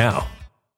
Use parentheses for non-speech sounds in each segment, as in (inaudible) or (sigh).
now.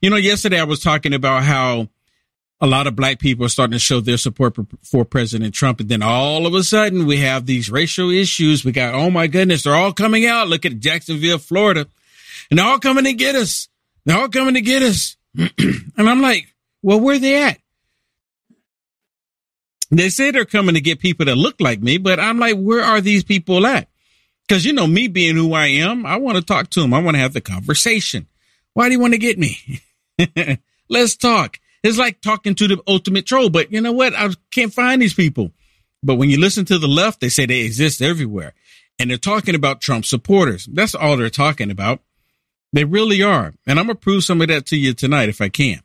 You know, yesterday I was talking about how a lot of black people are starting to show their support for President Trump. And then all of a sudden we have these racial issues. We got, oh my goodness, they're all coming out. Look at Jacksonville, Florida. And they're all coming to get us. They're all coming to get us. (clears throat) and I'm like, well, where are they at? They say they're coming to get people that look like me, but I'm like, where are these people at? Because, you know, me being who I am, I want to talk to them. I want to have the conversation. Why do you want to get me? (laughs) (laughs) Let's talk. It's like talking to the ultimate troll, but you know what? I can't find these people. But when you listen to the left, they say they exist everywhere. And they're talking about Trump supporters. That's all they're talking about. They really are. And I'm going to prove some of that to you tonight if I can.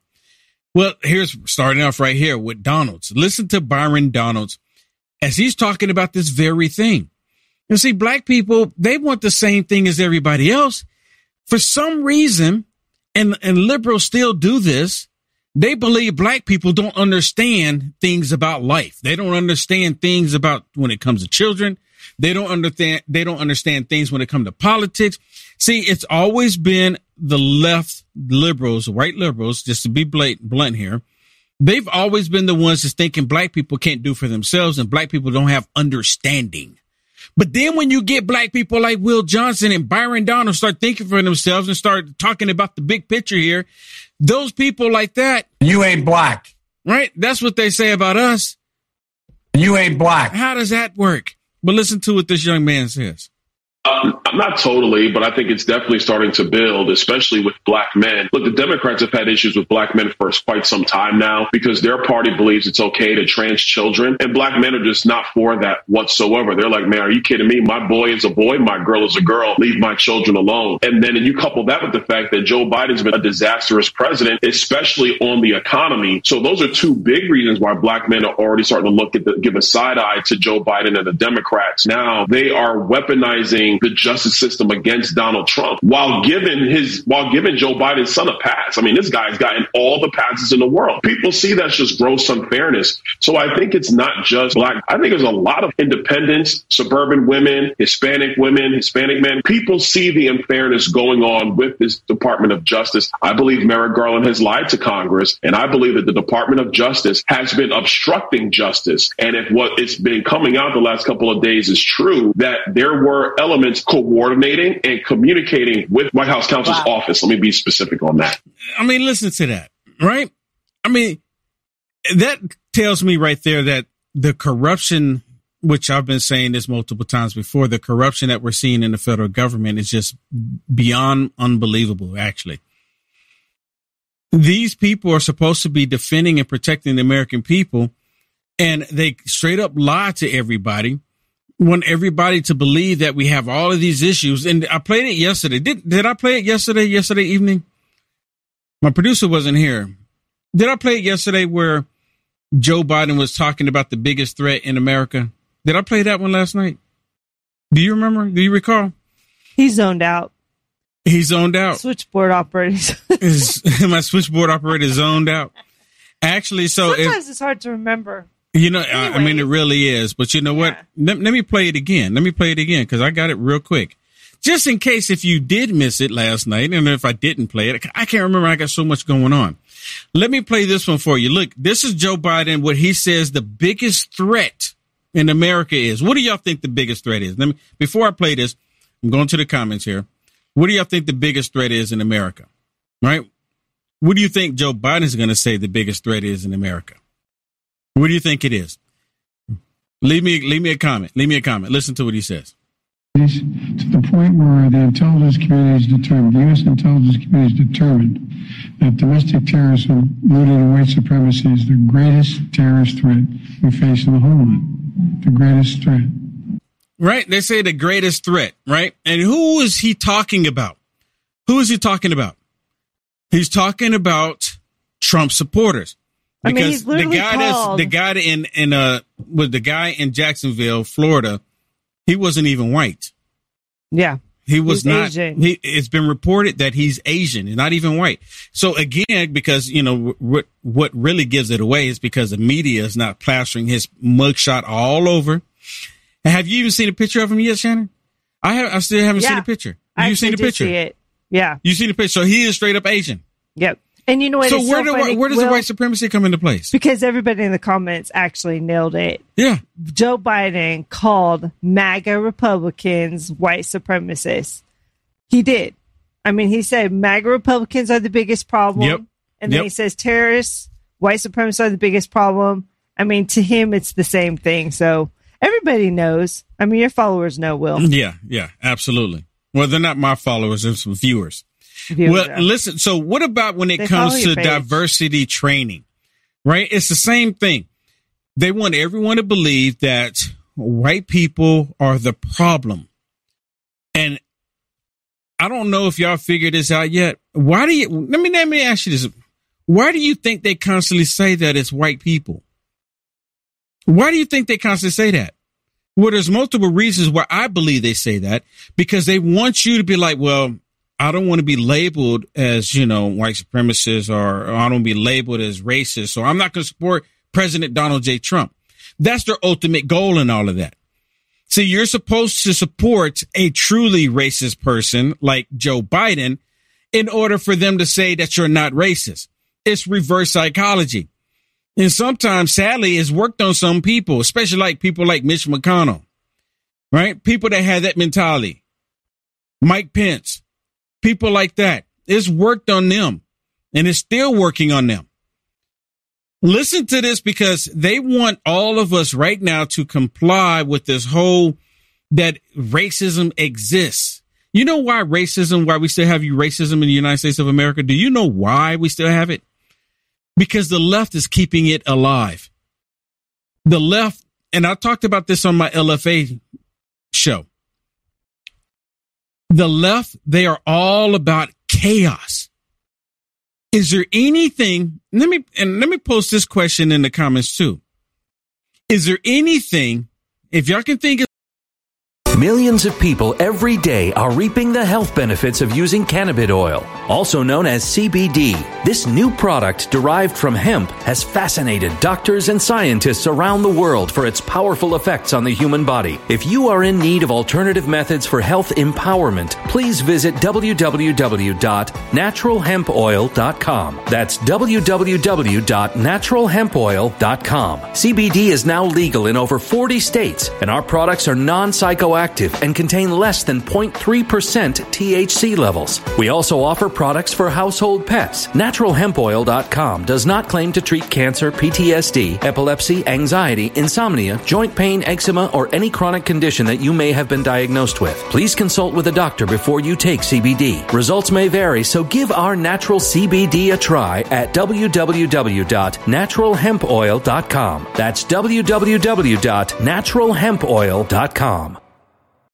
Well, here's starting off right here with Donalds. Listen to Byron Donalds as he's talking about this very thing. You see, black people, they want the same thing as everybody else, For some reason, and, and liberals still do this, they believe black people don't understand things about life. They don't understand things about when it comes to children. They don't understand, they don't understand things when it comes to politics. See, it's always been the left liberals, white liberals, just to be blunt here. They've always been the ones that's thinking black people can't do for themselves and black people don't have understanding. But then when you get black people like Will Johnson and Byron Donald start thinking for themselves and start talking about the big picture here, those people like that. You ain't black. Right? That's what they say about us. You ain't black. How does that work? But listen to what this young man says. Um, not totally, but I think it's definitely starting to build, especially with black men. Look, the Democrats have had issues with black men for quite some time now because their party believes it's okay to trans children, and black men are just not for that whatsoever. They're like, man, are you kidding me? My boy is a boy, my girl is a girl. Leave my children alone. And then and you couple that with the fact that Joe Biden's been a disastrous president, especially on the economy. So those are two big reasons why black men are already starting to look at the, give a side eye to Joe Biden and the Democrats. Now they are weaponizing the justice system against Donald Trump while giving his while giving Joe Biden's son a pass. I mean, this guy's gotten all the passes in the world. People see that's just gross unfairness. So I think it's not just black. I think there's a lot of independents, suburban women, Hispanic women, Hispanic men. People see the unfairness going on with this Department of Justice. I believe Merrick Garland has lied to Congress, and I believe that the Department of Justice has been obstructing justice. And if what it's been coming out the last couple of days is true, that there were elements elements coordinating and communicating with White House counsel's wow. office. Let me be specific on that. I mean, listen to that, right? I mean, that tells me right there that the corruption, which I've been saying this multiple times before, the corruption that we're seeing in the federal government is just beyond unbelievable, actually. These people are supposed to be defending and protecting the American people, and they straight up lie to everybody want everybody to believe that we have all of these issues. And I played it yesterday. Did did I play it yesterday? Yesterday evening. My producer wasn't here. Did I play it yesterday where Joe Biden was talking about the biggest threat in America? Did I play that one last night? Do you remember? Do you recall? He zoned out. He zoned out. Switchboard operators. (laughs) my switchboard operator zoned out. Actually, so sometimes it's hard to remember. You know, anyway. I mean, it really is. But you know what? Let, let me play it again. Let me play it again because I got it real quick. Just in case if you did miss it last night, and if I didn't play it, I can't remember. I got so much going on. Let me play this one for you. Look, this is Joe Biden. What he says the biggest threat in America is. What do y'all think the biggest threat is? Let me, before I play this, I'm going to the comments here. What do y'all think the biggest threat is in America? Right? What do you think Joe Biden is going to say the biggest threat is in America? What do you think it is? Leave me, leave me a comment. Leave me a comment. Listen to what he says. To the point where the intelligence community is determined, the U.S. intelligence community is determined that domestic terrorism rooted in white supremacy is the greatest terrorist threat we face in the homeland. The greatest threat. Right? They say the greatest threat, right? And who is he talking about? Who is he talking about? He's talking about Trump supporters. Because I mean, the guy called... that's the guy in in uh with the guy in Jacksonville, Florida, he wasn't even white. Yeah. He was not. Asian. He, it's been reported that he's Asian and not even white. So again, because you know what what really gives it away is because the media is not plastering his mugshot all over. And Have you even seen a picture of him yet, Shannon? I have. I still haven't yeah. seen a picture. You seen the picture? Yeah. You seen the picture? So he is straight up Asian. Yep. And you know what? So where, so do, where does the white supremacy come into place? Because everybody in the comments actually nailed it. Yeah. Joe Biden called MAGA Republicans white supremacists. He did. I mean, he said MAGA Republicans are the biggest problem. Yep. And then yep. he says terrorists, white supremacists are the biggest problem. I mean, to him, it's the same thing. So everybody knows. I mean, your followers know, Will. Yeah, yeah, absolutely. Well, they're not my followers, they're some viewers. Well, listen. So, what about when it they comes to diversity training? Right, it's the same thing. They want everyone to believe that white people are the problem, and I don't know if y'all figured this out yet. Why do you? Let me let me ask you this: Why do you think they constantly say that it's white people? Why do you think they constantly say that? Well, there's multiple reasons why I believe they say that because they want you to be like, well, I don't want to be labeled as, you know, white supremacist or, or I don't be labeled as racist. So I'm not going to support President Donald J. Trump. That's their ultimate goal in all of that. See, you're supposed to support a truly racist person like Joe Biden in order for them to say that you're not racist. It's reverse psychology. And sometimes, sadly, it's worked on some people, especially like people like Mitch McConnell, right? People that have that mentality. Mike Pence, people like that. It's worked on them and it's still working on them. Listen to this because they want all of us right now to comply with this whole that racism exists. You know why racism, why we still have you racism in the United States of America? Do you know why we still have it? Because the left is keeping it alive. The left, and I talked about this on my LFA show. The left, they are all about chaos. Is there anything, let me, and let me post this question in the comments too. Is there anything, if y'all can think of Millions of people every day are reaping the health benefits of using cannabis oil, also known as CBD. This new product derived from hemp has fascinated doctors and scientists around the world for its powerful effects on the human body. If you are in need of alternative methods for health empowerment, please visit www.naturalhempoil.com. That's www.naturalhempoil.com. CBD is now legal in over 40 states, and our products are non psychoactive and contain less than 0.3% THC levels. We also offer products for household pets. NaturalHempOil.com does not claim to treat cancer, PTSD, epilepsy, anxiety, insomnia, joint pain, eczema, or any chronic condition that you may have been diagnosed with. Please consult with a doctor before you take CBD. Results may vary, so give our natural CBD a try at www.naturalhempoil.com. That's www.naturalhempoil.com.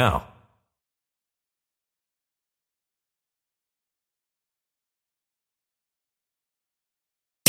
now.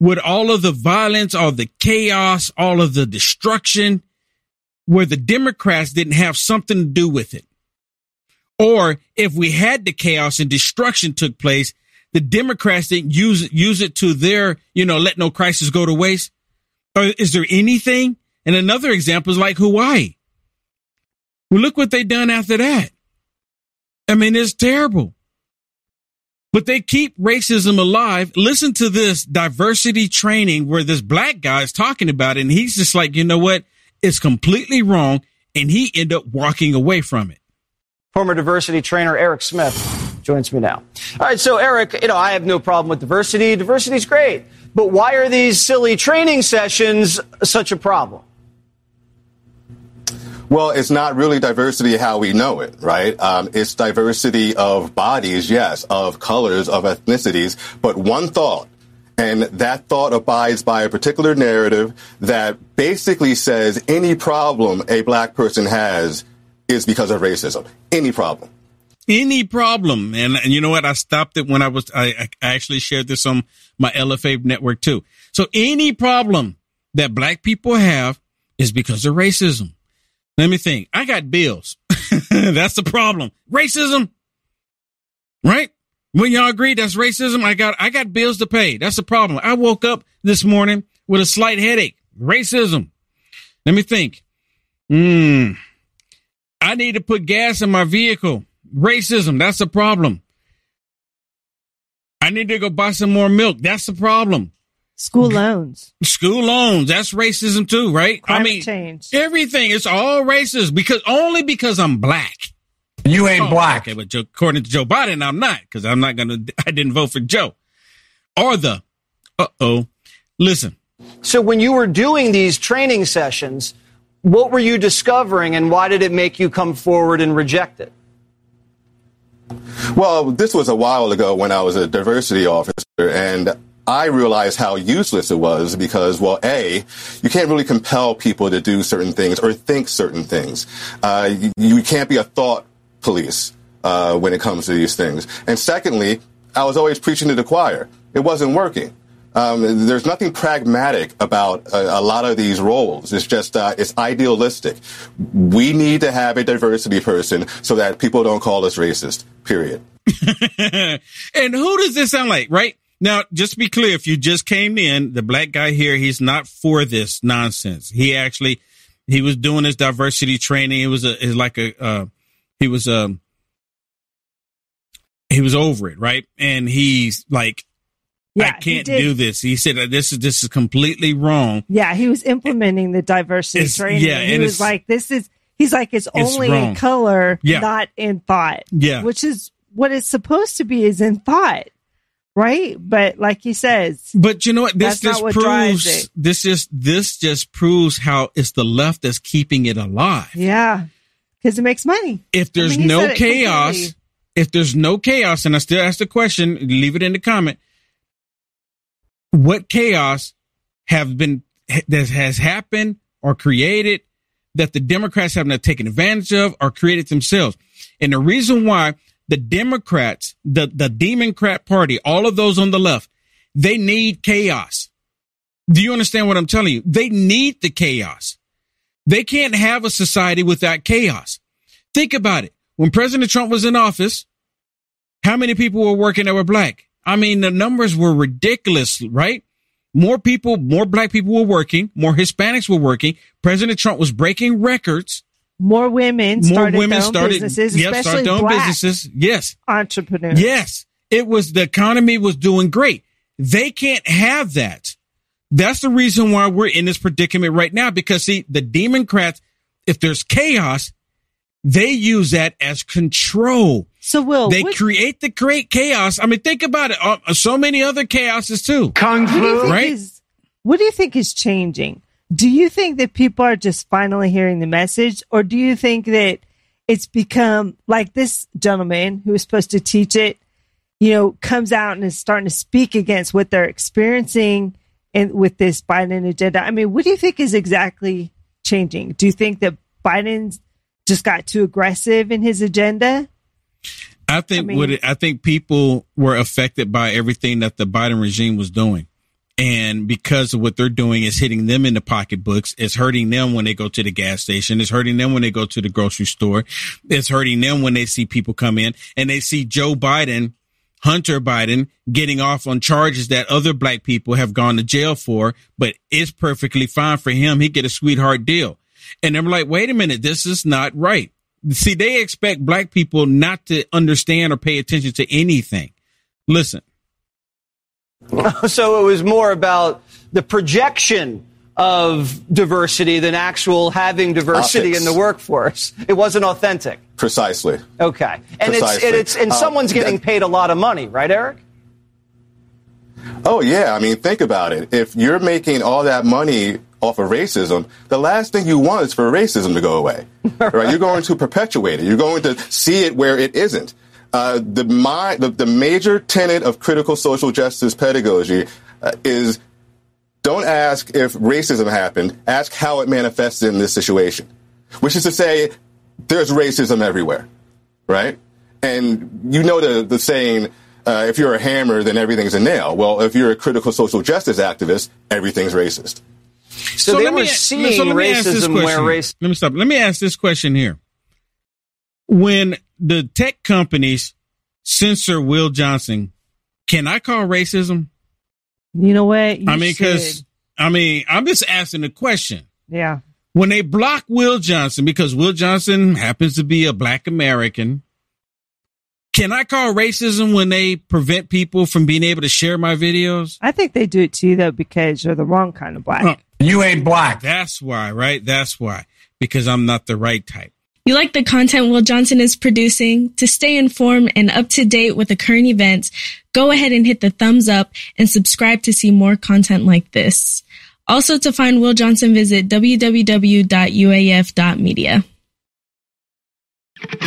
with all of the violence, all the chaos, all of the destruction, where the Democrats didn't have something to do with it. Or if we had the chaos and destruction took place, the Democrats didn't use it, use it to their, you know, let no crisis go to waste. Or is there anything? And another example is like Hawaii. Well, look what they done after that. I mean, it's terrible but they keep racism alive. Listen to this diversity training where this black guy is talking about it. And he's just like, you know what? It's completely wrong. And he ended up walking away from it. Former diversity trainer Eric Smith joins me now. All right, so Eric, you know, I have no problem with diversity. Diversity is great. But why are these silly training sessions such a problem? Well, it's not really diversity how we know it, right? Um, it's diversity of bodies, yes, of colors, of ethnicities, but one thought. And that thought abides by a particular narrative that basically says any problem a black person has is because of racism. Any problem. Any problem. And, and you know what? I stopped it when I was, I, I actually shared this on my LFA network too. So any problem that black people have is because of racism. Let me think. I got bills. (laughs) that's the problem. Racism. Right? When y'all agree that's racism, I got I got bills to pay. That's the problem. I woke up this morning with a slight headache. Racism. Let me think. Hmm. I need to put gas in my vehicle. Racism. That's the problem. I need to go buy some more milk. That's the problem. School loans. School loans. That's racism too, right? Climate I mean, change. everything. It's all racist because only because I'm black. You ain't Oh, black. Okay, but Joe, according to Joe Biden, I'm not because I'm not gonna. (laughs) I didn't vote for Joe or the. Uh oh. Listen, So when you were doing these training sessions, what were you discovering and why did it make you come forward and reject it? Well, this was a while ago when I was a diversity officer, and I realized how useless it was because, well, A, you can't really compel people to do certain things or think certain things. Uh, you, you can't be a thought police uh, when it comes to these things. And secondly, I was always preaching to the choir. It wasn't working. Um, there's nothing pragmatic about a, a lot of these roles. It's just uh, it's idealistic. We need to have a diversity person so that people don't call us racist. Period. (laughs) and who does this sound like? Right now, just to be clear, if you just came in, the black guy here, he's not for this nonsense. He actually he was doing his diversity training. It was a it's like a uh, he was um he was over it, right? And he's like Yeah, I can't do this. He said this is this is completely wrong. Yeah, he was implementing the diversity It's- training. yeah, he was like, "This is." He's like, "It's, It's only wrong. in color, Yeah. not in thought." Yeah. which is what it's supposed to be is in thought, right? But like he says, But you know what? This just what proves this just this just proves how it's the left that's keeping it alive. yeah, because it makes money. If there's mean, no chaos, if there's no chaos, and I still ask the question, leave it in the comment. What chaos have been that has happened or created that the Democrats have not taken advantage of or created themselves? And the reason why the Democrats, the the Democrat Party, all of those on the left, they need chaos. Do you understand what I'm telling you? They need the chaos. They can't have a society without chaos. Think about it. When President Trump was in office, how many people were working that were black? I mean, the numbers were ridiculous, right? More people, more black people were working, more Hispanics were working. President Trump was breaking records. More women More started women their own started, businesses, yep, especially started their own black businesses. Yes. entrepreneurs. Yes. It was the economy was doing great. They can't have that. That's the reason why we're in this predicament right now. Because see, the Democrats, if there's chaos, they use that as control. So will They what- create the great chaos. I mean, think about it. Uh, so many other chaoses too. Kung What flu. Right? is what do you think is changing? Do you think that people are just finally hearing the message, or do you think that it's become like this gentleman who was supposed to teach it, you know, comes out and is starting to speak against what they're experiencing and with this Biden agenda? I mean, what do you think is exactly changing? Do you think that Biden's just got too aggressive in his agenda? I think I mean- what it, I think people were affected by everything that the Biden regime was doing. And because of what they're doing is hitting them in the pocketbooks, it's hurting them when they go to the gas station. It's hurting them when they go to the grocery store. It's hurting them when they see people come in and they see Joe Biden, Hunter Biden getting off on charges that other black people have gone to jail for, but it's perfectly fine for him. He get a sweetheart deal. And I'm like, wait a minute, this is not right. See, they expect black people not to understand or pay attention to anything. Listen, (laughs) so it was more about the projection of diversity than actual having diversity Optics. in the workforce. It wasn't authentic. Precisely. Okay. And it's, and it's and someone's um, getting that- paid a lot of money, right, Eric? Oh yeah, I mean, think about it. If you're making all that money off of racism, the last thing you want is for racism to go away. (laughs) right? You're going to perpetuate it. You're going to see it where it isn't. Uh, the, my, the the major tenet of critical social justice pedagogy uh, is don't ask if racism happened. Ask how it manifests in this situation, which is to say, there's racism everywhere, right? And you know the the saying, uh, if you're a hammer, then everything's a nail. Well, if you're a critical social justice activist, everything's racist. So, they let were me- seeing so let me ask this racism where question. race. Let me stop. Let me ask this question here. When the tech companies censor Will Johnson, can I call racism? You know what? You I mean, because. I mean, I'm just asking the question. yeah, When they block Will Johnson because Will Johnson happens to be a black American, can I call racism when they prevent people from being able to share my videos? I think they do it too though because you're the wrong kind of black. Huh. You ain't black. That's why, right? That's why. Because I'm not the right type. You like the content Will Johnson is producing? To stay informed and up to date with the current events, go ahead and hit the thumbs up and subscribe to see more content like this. Also, to find Will Johnson, visit www.uaf.media.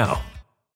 now.